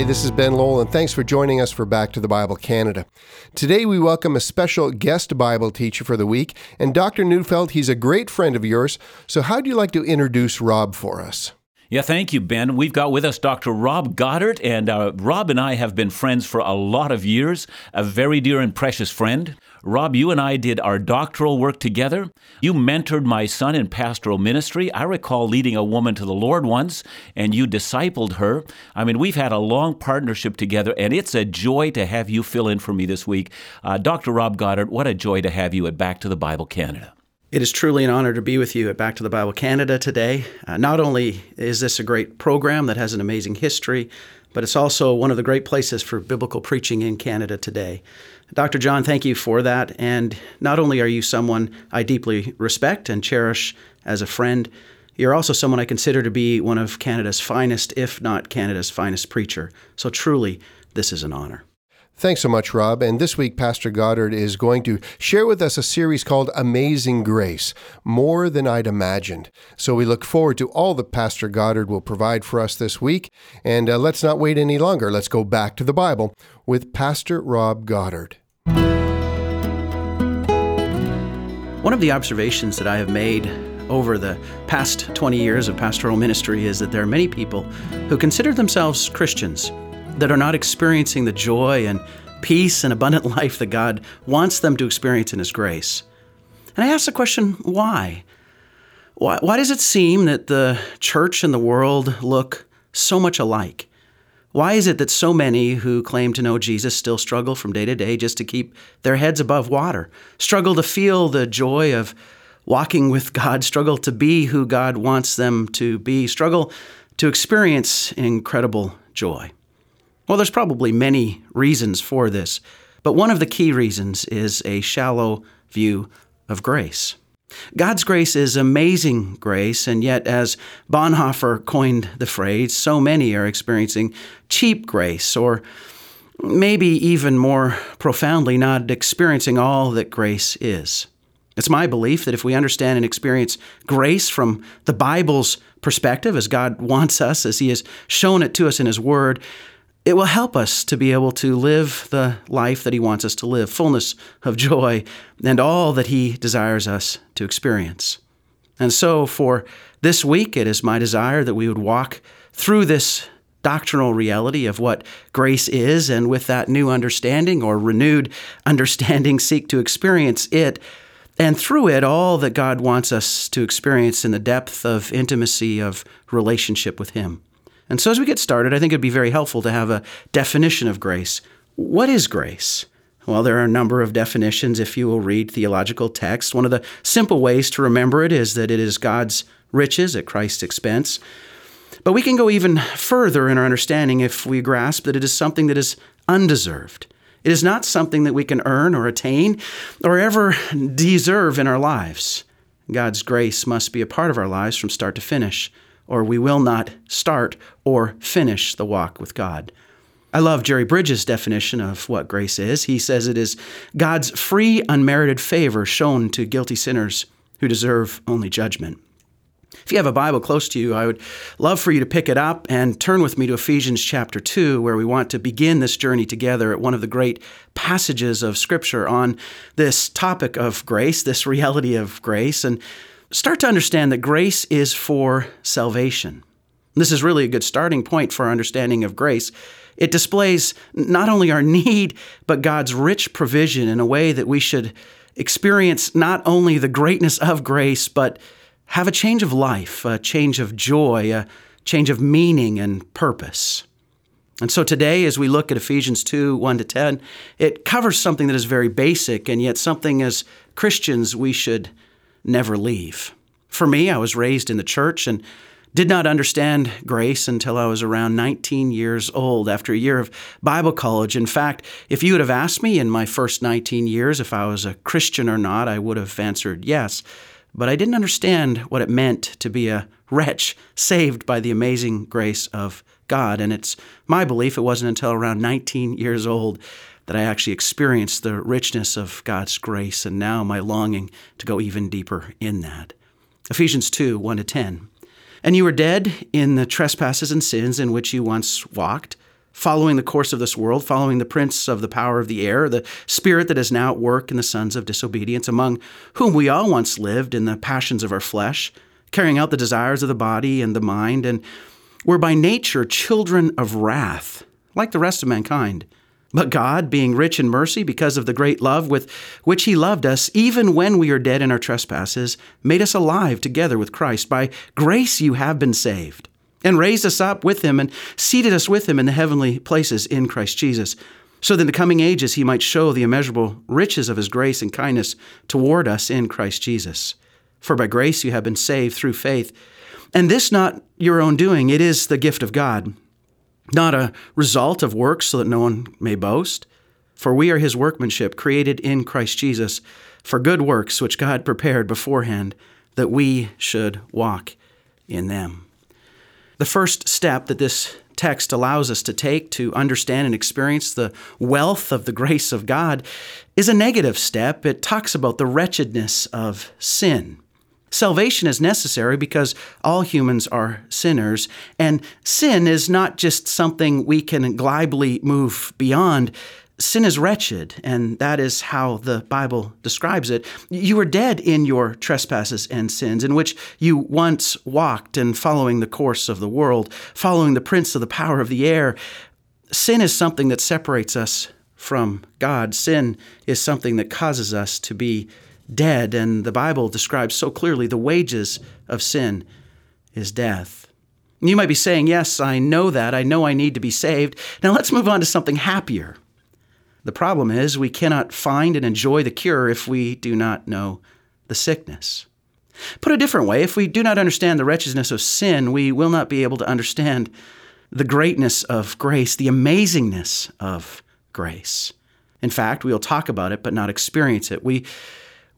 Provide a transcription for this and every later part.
Hi, this is Ben Lowell, and thanks for joining us for Back to the Bible Canada. Today we welcome a special guest Bible teacher for the week, and Dr. Neufeld, he's a great friend of yours. So, how'd you like to introduce Rob for us? Yeah, thank you, Ben. We've got with us Dr. Rob Godard, and uh, Rob and I have been friends for a lot of years, a very dear and precious friend. Rob, you and I did our doctoral work together. You mentored my son in pastoral ministry. I recall leading a woman to the Lord once, and you discipled her. I mean, we've had a long partnership together, and it's a joy to have you fill in for me this week. Uh, Dr. Rob Godard, what a joy to have you at Back to the Bible Canada. It is truly an honor to be with you at Back to the Bible Canada today. Uh, not only is this a great program that has an amazing history, but it's also one of the great places for biblical preaching in Canada today. Dr. John, thank you for that. And not only are you someone I deeply respect and cherish as a friend, you're also someone I consider to be one of Canada's finest, if not Canada's finest preacher. So truly, this is an honor. Thanks so much, Rob. And this week, Pastor Godard is going to share with us a series called Amazing Grace More Than I'd Imagined. So we look forward to all that Pastor Godard will provide for us this week. And uh, let's not wait any longer. Let's go back to the Bible with Pastor Rob Godard. One of the observations that I have made over the past 20 years of pastoral ministry is that there are many people who consider themselves Christians that are not experiencing the joy and peace and abundant life that God wants them to experience in His grace. And I ask the question why? Why, why does it seem that the church and the world look so much alike? Why is it that so many who claim to know Jesus still struggle from day to day just to keep their heads above water, struggle to feel the joy of walking with God, struggle to be who God wants them to be, struggle to experience incredible joy? Well, there's probably many reasons for this, but one of the key reasons is a shallow view of grace. God's grace is amazing grace, and yet, as Bonhoeffer coined the phrase, so many are experiencing cheap grace, or maybe even more profoundly, not experiencing all that grace is. It's my belief that if we understand and experience grace from the Bible's perspective, as God wants us, as He has shown it to us in His Word, it will help us to be able to live the life that He wants us to live, fullness of joy, and all that He desires us to experience. And so, for this week, it is my desire that we would walk through this doctrinal reality of what grace is, and with that new understanding or renewed understanding, seek to experience it, and through it, all that God wants us to experience in the depth of intimacy of relationship with Him. And so, as we get started, I think it'd be very helpful to have a definition of grace. What is grace? Well, there are a number of definitions if you will read theological texts. One of the simple ways to remember it is that it is God's riches at Christ's expense. But we can go even further in our understanding if we grasp that it is something that is undeserved. It is not something that we can earn or attain or ever deserve in our lives. God's grace must be a part of our lives from start to finish or we will not start or finish the walk with God. I love Jerry Bridges' definition of what grace is. He says it is God's free, unmerited favor shown to guilty sinners who deserve only judgment. If you have a Bible close to you, I would love for you to pick it up and turn with me to Ephesians chapter 2, where we want to begin this journey together at one of the great passages of Scripture on this topic of grace, this reality of grace. And start to understand that grace is for salvation. This is really a good starting point for our understanding of grace. It displays not only our need, but God's rich provision in a way that we should experience not only the greatness of grace, but have a change of life, a change of joy, a change of meaning and purpose. And so today, as we look at Ephesians 2 1 to 10, it covers something that is very basic, and yet something as Christians we should never leave. For me, I was raised in the church and did not understand grace until I was around 19 years old after a year of Bible college. In fact, if you would have asked me in my first 19 years if I was a Christian or not, I would have answered yes. But I didn't understand what it meant to be a wretch saved by the amazing grace of God. And it's my belief it wasn't until around 19 years old that I actually experienced the richness of God's grace, and now my longing to go even deeper in that. Ephesians 2 1 to 10. And you were dead in the trespasses and sins in which you once walked, following the course of this world, following the prince of the power of the air, the spirit that is now at work in the sons of disobedience, among whom we all once lived in the passions of our flesh, carrying out the desires of the body and the mind, and were by nature children of wrath, like the rest of mankind. But God, being rich in mercy because of the great love with which He loved us, even when we are dead in our trespasses, made us alive together with Christ. By grace you have been saved, and raised us up with Him, and seated us with Him in the heavenly places in Christ Jesus, so that in the coming ages He might show the immeasurable riches of His grace and kindness toward us in Christ Jesus. For by grace you have been saved through faith, and this not your own doing, it is the gift of God not a result of works so that no one may boast. For we are his workmanship, created in Christ Jesus, for good works which God prepared beforehand that we should walk in them. The first step that this text allows us to take to understand and experience the wealth of the grace of God is a negative step. It talks about the wretchedness of sin. Salvation is necessary because all humans are sinners, and sin is not just something we can glibly move beyond. Sin is wretched, and that is how the Bible describes it. You were dead in your trespasses and sins, in which you once walked and following the course of the world, following the prince of the power of the air. Sin is something that separates us from God. Sin is something that causes us to be dead, and the Bible describes so clearly the wages of sin is death. You might be saying, Yes, I know that. I know I need to be saved. Now let's move on to something happier. The problem is, we cannot find and enjoy the cure if we do not know the sickness. Put a different way, if we do not understand the wretchedness of sin, we will not be able to understand the greatness of grace, the amazingness of grace. In fact, we'll talk about it but not experience it. We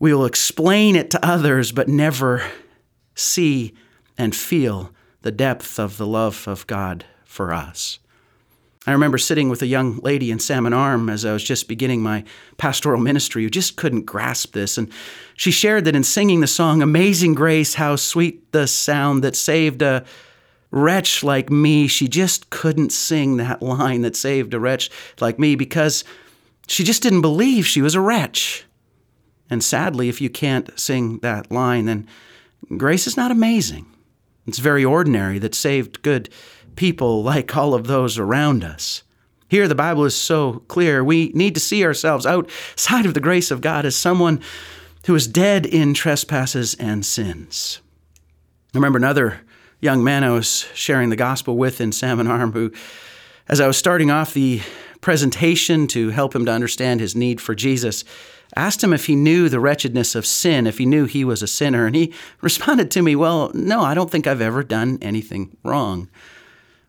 we will explain it to others, but never see and feel the depth of the love of God for us. I remember sitting with a young lady in Salmon Arm as I was just beginning my pastoral ministry who just couldn't grasp this. And she shared that in singing the song, Amazing Grace, how sweet the sound that saved a wretch like me, she just couldn't sing that line that saved a wretch like me because she just didn't believe she was a wretch. And sadly, if you can't sing that line, then grace is not amazing. It's very ordinary that saved good people like all of those around us. Here, the Bible is so clear. We need to see ourselves outside of the grace of God as someone who is dead in trespasses and sins. I remember another young man I was sharing the gospel with in Salmon Arm who, as I was starting off the presentation to help him to understand his need for Jesus, asked him if he knew the wretchedness of sin, if he knew he was a sinner. And he responded to me, Well, no, I don't think I've ever done anything wrong.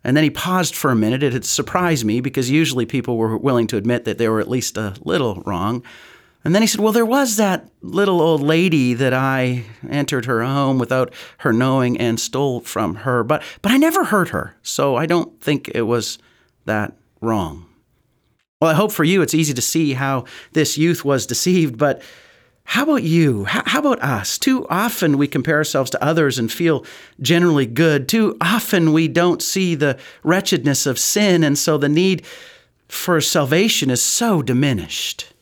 And then he paused for a minute. It had surprised me because usually people were willing to admit that they were at least a little wrong. And then he said, Well, there was that little old lady that I entered her home without her knowing and stole from her, but, but I never hurt her, so I don't think it was that wrong. Well, I hope for you it's easy to see how this youth was deceived, but how about you? How about us? Too often we compare ourselves to others and feel generally good. Too often we don't see the wretchedness of sin, and so the need for salvation is so diminished.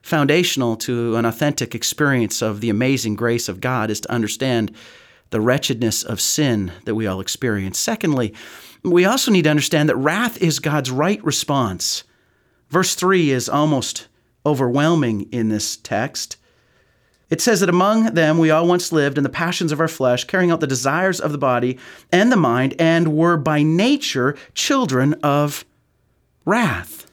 Foundational to an authentic experience of the amazing grace of God is to understand the wretchedness of sin that we all experience. Secondly, we also need to understand that wrath is God's right response Verse 3 is almost overwhelming in this text. It says that among them we all once lived in the passions of our flesh, carrying out the desires of the body and the mind, and were by nature children of wrath.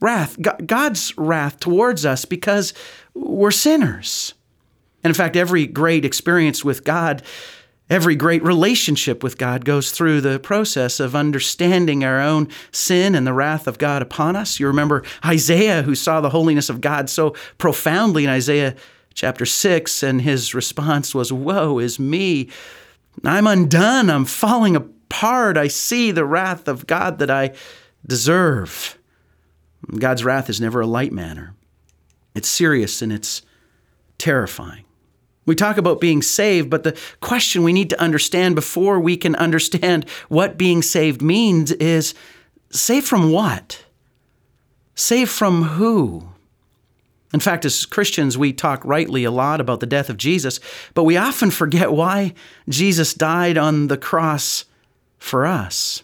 Wrath, God's wrath towards us because we're sinners. And in fact, every great experience with God Every great relationship with God goes through the process of understanding our own sin and the wrath of God upon us. You remember Isaiah, who saw the holiness of God so profoundly in Isaiah chapter 6, and his response was, Woe is me! I'm undone. I'm falling apart. I see the wrath of God that I deserve. God's wrath is never a light manner, it's serious and it's terrifying. We talk about being saved, but the question we need to understand before we can understand what being saved means is saved from what? Saved from who? In fact, as Christians, we talk rightly a lot about the death of Jesus, but we often forget why Jesus died on the cross for us.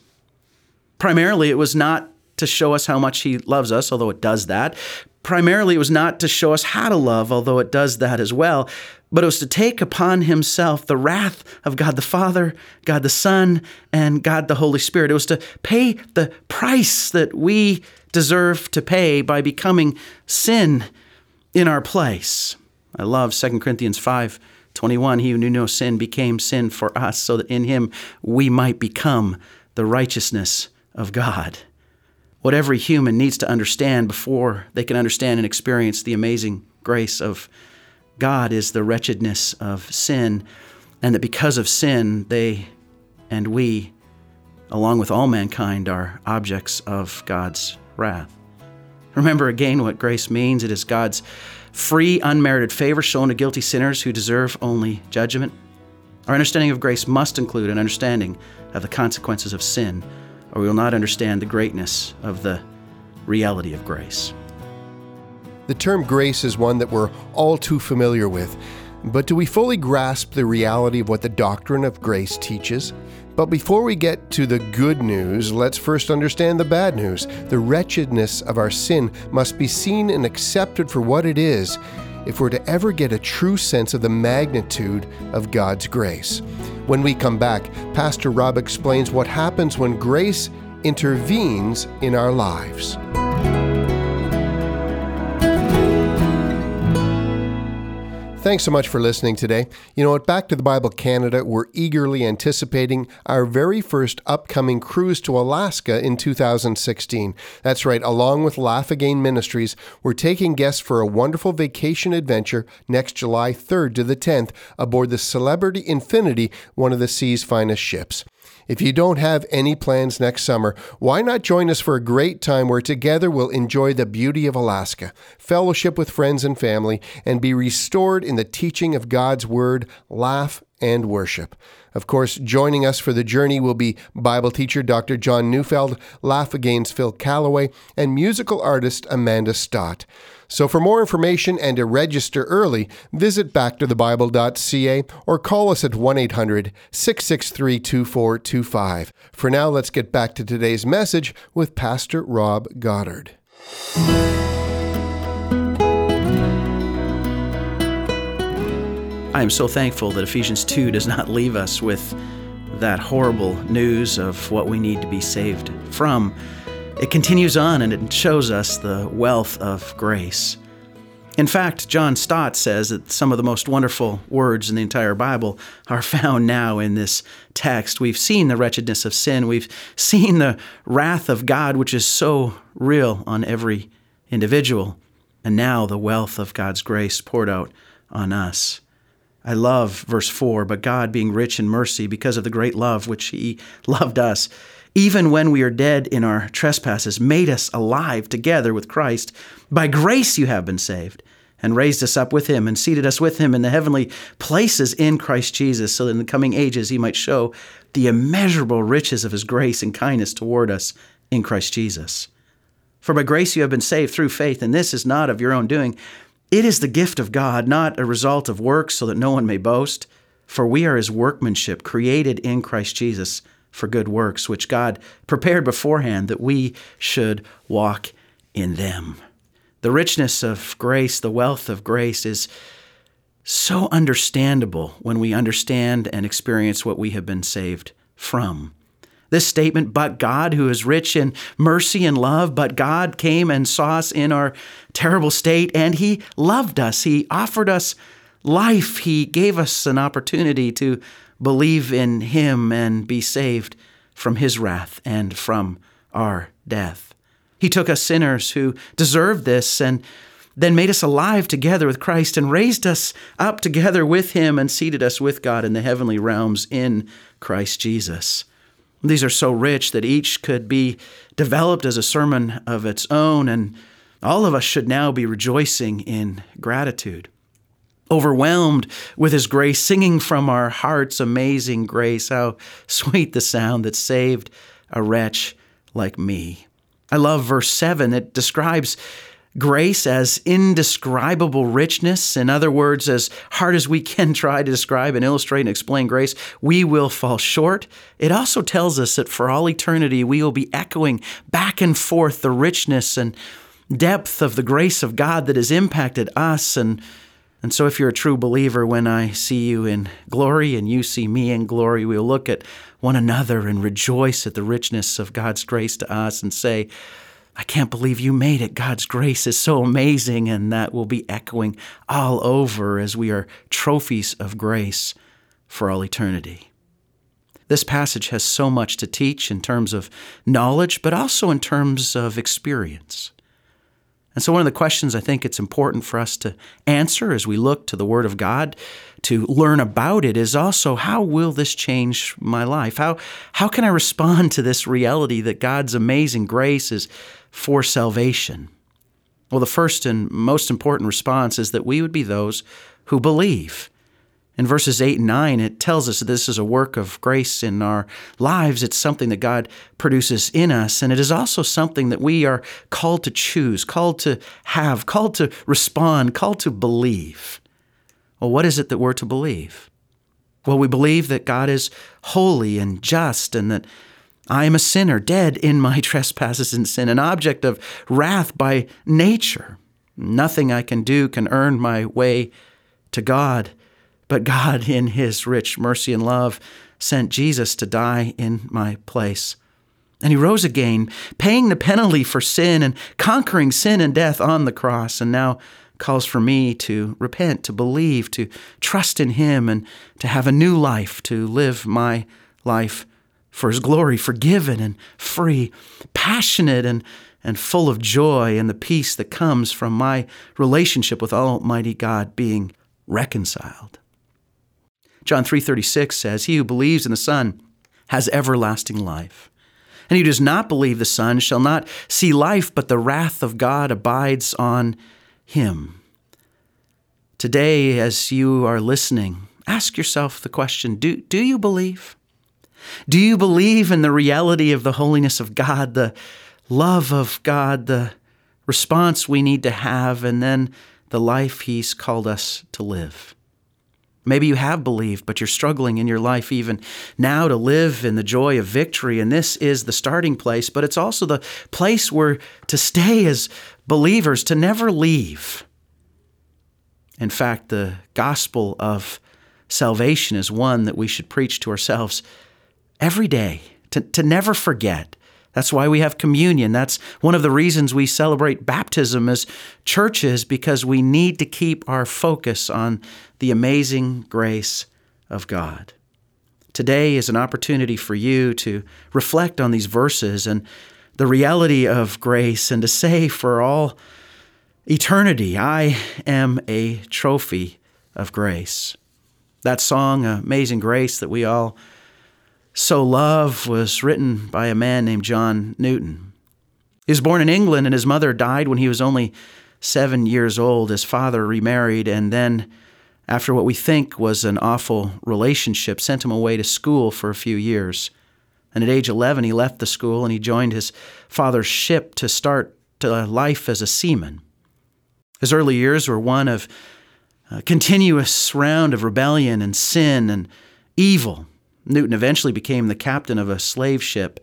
Primarily, it was not to show us how much He loves us, although it does that. Primarily, it was not to show us how to love, although it does that as well, but it was to take upon Himself the wrath of God the Father, God the Son, and God the Holy Spirit. It was to pay the price that we deserve to pay by becoming sin in our place. I love 2 Corinthians 5 21. He who knew no sin became sin for us, so that in him we might become the righteousness of God. What every human needs to understand before they can understand and experience the amazing grace of God is the wretchedness of sin, and that because of sin, they and we, along with all mankind, are objects of God's wrath. Remember again what grace means it is God's free, unmerited favor shown to guilty sinners who deserve only judgment. Our understanding of grace must include an understanding of the consequences of sin, or we will not understand the greatness of the reality of grace. The term grace is one that we're all too familiar with, but do we fully grasp the reality of what the doctrine of grace teaches? But before we get to the good news, let's first understand the bad news. The wretchedness of our sin must be seen and accepted for what it is if we're to ever get a true sense of the magnitude of God's grace. When we come back, Pastor Rob explains what happens when grace intervenes in our lives. Thanks so much for listening today. You know, at Back to the Bible Canada, we're eagerly anticipating our very first upcoming cruise to Alaska in 2016. That's right, along with Laugh Again Ministries, we're taking guests for a wonderful vacation adventure next July 3rd to the 10th aboard the Celebrity Infinity, one of the sea's finest ships. If you don't have any plans next summer, why not join us for a great time where together we'll enjoy the beauty of Alaska, fellowship with friends and family, and be restored in the teaching of God's Word, laugh, and worship. Of course, joining us for the journey will be Bible teacher Dr. John Neufeld, Laugh Again's Phil Callaway, and musical artist Amanda Stott. So for more information and to register early, visit backtothebible.ca or call us at 1 800 663 2425. For now, let's get back to today's message with Pastor Rob Godard. I am so thankful that Ephesians 2 does not leave us with that horrible news of what we need to be saved from it continues on and it shows us the wealth of grace. In fact, John Stott says that some of the most wonderful words in the entire Bible are found now in this text. We've seen the wretchedness of sin, we've seen the wrath of God, which is so real on every individual, and now the wealth of God's grace poured out on us. I love verse 4 But God, being rich in mercy, because of the great love which He loved us, even when we are dead in our trespasses, made us alive together with Christ. By grace you have been saved, and raised us up with him, and seated us with him in the heavenly places in Christ Jesus, so that in the coming ages he might show the immeasurable riches of his grace and kindness toward us in Christ Jesus. For by grace you have been saved through faith, and this is not of your own doing. It is the gift of God, not a result of works, so that no one may boast. For we are his workmanship, created in Christ Jesus for good works, which God prepared beforehand that we should walk in them. The richness of grace, the wealth of grace is so understandable when we understand and experience what we have been saved from. This statement, but God, who is rich in mercy and love, but God came and saw us in our terrible state, and He loved us. He offered us life. He gave us an opportunity to believe in him and be saved from his wrath and from our death. He took us sinners who deserved this and then made us alive together with Christ and raised us up together with him and seated us with God in the heavenly realms in Christ Jesus. These are so rich that each could be developed as a sermon of its own, and all of us should now be rejoicing in gratitude overwhelmed with His grace, singing from our hearts amazing grace. How sweet the sound that saved a wretch like me. I love verse 7. It describes grace as indescribable richness. In other words, as hard as we can try to describe and illustrate and explain grace, we will fall short. It also tells us that for all eternity, we will be echoing back and forth the richness and depth of the grace of God that has impacted us. And, and so, if you're a true believer, when I see you in glory and you see me in glory, we'll look at one another and rejoice at the richness of God's grace to us and say, I can't believe you made it. God's grace is so amazing, and that will be echoing all over as we are trophies of grace for all eternity. This passage has so much to teach in terms of knowledge, but also in terms of experience. And so, one of the questions I think it's important for us to answer as we look to the Word of God to learn about it is also how will this change my life? How, how can I respond to this reality that God's amazing grace is for salvation? Well, the first and most important response is that we would be those who believe. In verses 8 and 9, it tells us that this is a work of grace in our lives. It's something that God produces in us, and it is also something that we are called to choose, called to have, called to respond, called to believe. Well, what is it that we're to believe? Well, we believe that God is holy and just, and that I am a sinner, dead in my trespasses and sin, an object of wrath by nature. Nothing I can do can earn my way to God. But God, in His rich mercy and love, sent Jesus to die in my place. And He rose again, paying the penalty for sin and conquering sin and death on the cross, and now calls for me to repent, to believe, to trust in Him, and to have a new life, to live my life for His glory, forgiven and free, passionate and, and full of joy and the peace that comes from my relationship with Almighty God being reconciled. John 3:36 says, "He who believes in the Son has everlasting life." And he who does not believe the Son shall not see life, but the wrath of God abides on him. Today, as you are listening, ask yourself the question do, do you believe? Do you believe in the reality of the holiness of God, the love of God, the response we need to have, and then the life He's called us to live? Maybe you have believed, but you're struggling in your life even now to live in the joy of victory. And this is the starting place, but it's also the place where to stay as believers, to never leave. In fact, the gospel of salvation is one that we should preach to ourselves every day, to, to never forget. That's why we have communion. That's one of the reasons we celebrate baptism as churches, because we need to keep our focus on the amazing grace of God. Today is an opportunity for you to reflect on these verses and the reality of grace and to say for all eternity, I am a trophy of grace. That song, Amazing Grace, that we all so Love was written by a man named John Newton. He was born in England, and his mother died when he was only seven years old. His father remarried, and then, after what we think was an awful relationship, sent him away to school for a few years. And at age 11, he left the school and he joined his father's ship to start a life as a seaman. His early years were one of a continuous round of rebellion and sin and evil. Newton eventually became the captain of a slave ship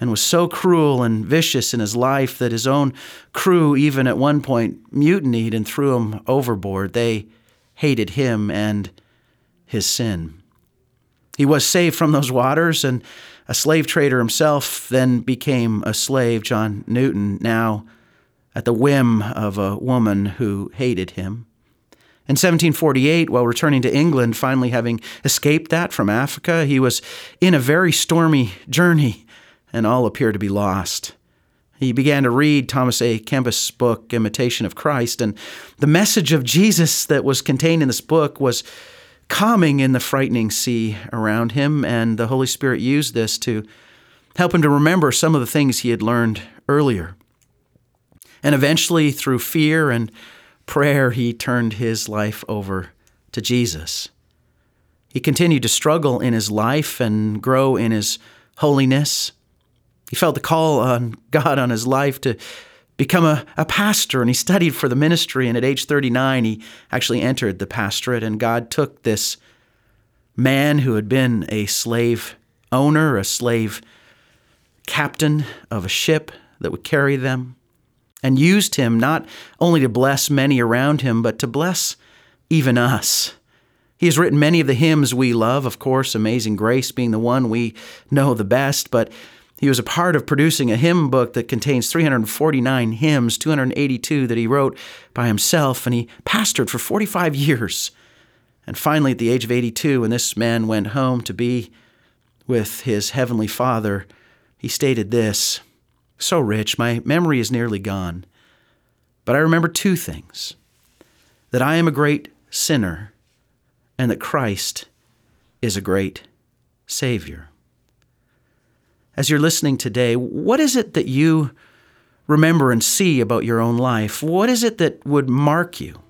and was so cruel and vicious in his life that his own crew, even at one point, mutinied and threw him overboard. They hated him and his sin. He was saved from those waters, and a slave trader himself then became a slave, John Newton, now at the whim of a woman who hated him. In 1748, while returning to England, finally having escaped that from Africa, he was in a very stormy journey, and all appeared to be lost. He began to read Thomas A. Kempis' book, Imitation of Christ, and the message of Jesus that was contained in this book was calming in the frightening sea around him, and the Holy Spirit used this to help him to remember some of the things he had learned earlier. And eventually, through fear and prayer, he turned his life over to Jesus. He continued to struggle in his life and grow in his holiness. He felt the call on God on his life to become a, a pastor, and he studied for the ministry. And at age 39, he actually entered the pastorate, and God took this man who had been a slave owner, a slave captain of a ship that would carry them, and used him not only to bless many around him, but to bless even us. He has written many of the hymns we love, of course, Amazing Grace being the one we know the best, but he was a part of producing a hymn book that contains 349 hymns, 282 that he wrote by himself, and he pastored for 45 years. And finally, at the age of 82, when this man went home to be with his heavenly Father, he stated this So rich, my memory is nearly gone. But I remember two things that I am a great sinner and that Christ is a great Savior. As you're listening today, what is it that you remember and see about your own life? What is it that would mark you?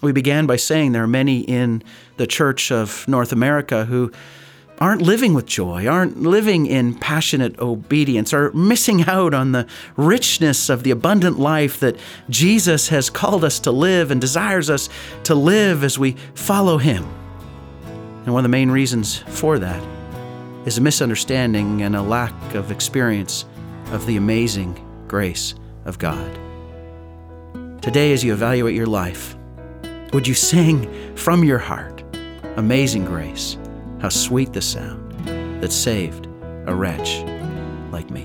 We began by saying there are many in the Church of North America who aren't living with joy, aren't living in passionate obedience, are missing out on the richness of the abundant life that Jesus has called us to live and desires us to live as we follow Him. And one of the main reasons for that is a misunderstanding and a lack of experience of the amazing grace of God. Today, as you evaluate your life, would you sing from your heart, Amazing Grace? How sweet the sound that saved a wretch like me.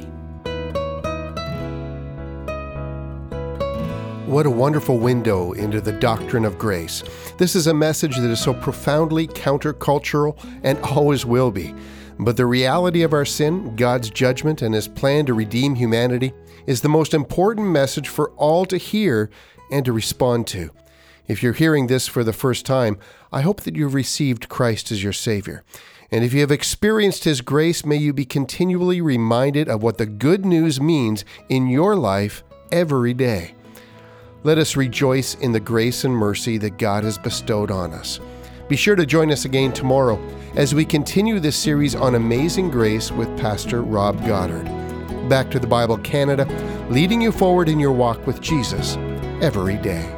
What a wonderful window into the doctrine of grace. This is a message that is so profoundly countercultural and always will be. But the reality of our sin, God's judgment, and His plan to redeem humanity is the most important message for all to hear and to respond to. If you're hearing this for the first time, I hope that you've received Christ as your Savior. And if you have experienced His grace, may you be continually reminded of what the good news means in your life every day. Let us rejoice in the grace and mercy that God has bestowed on us. Be sure to join us again tomorrow as we continue this series on Amazing Grace with Pastor Rob Godard. Back to the Bible Canada, leading you forward in your walk with Jesus every day.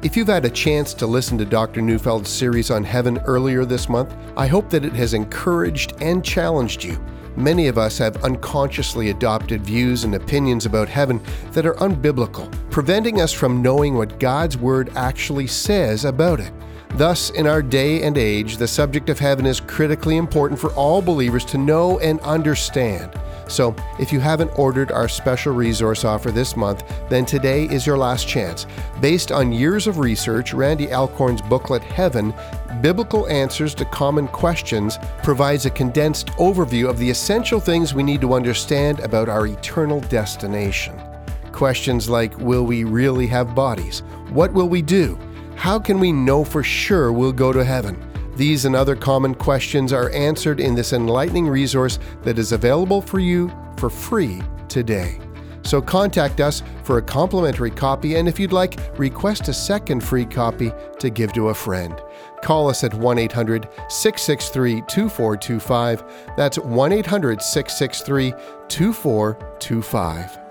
If you've had a chance to listen to Dr. Neufeld's series on heaven earlier this month, I hope that it has encouraged and challenged you. Many of us have unconsciously adopted views and opinions about heaven that are unbiblical, preventing us from knowing what God's Word actually says about it. Thus, in our day and age, the subject of heaven is critically important for all believers to know and understand. So, if you haven't ordered our special resource offer this month, then today is your last chance. Based on years of research, Randy Alcorn's booklet Heaven Biblical Answers to Common Questions provides a condensed overview of the essential things we need to understand about our eternal destination. Questions like Will we really have bodies? What will we do? How can we know for sure we'll go to heaven? These and other common questions are answered in this enlightening resource that is available for you for free today. So contact us for a complimentary copy, and if you'd like, request a second free copy to give to a friend. Call us at 1 800 663 2425. That's 1 800 663 2425.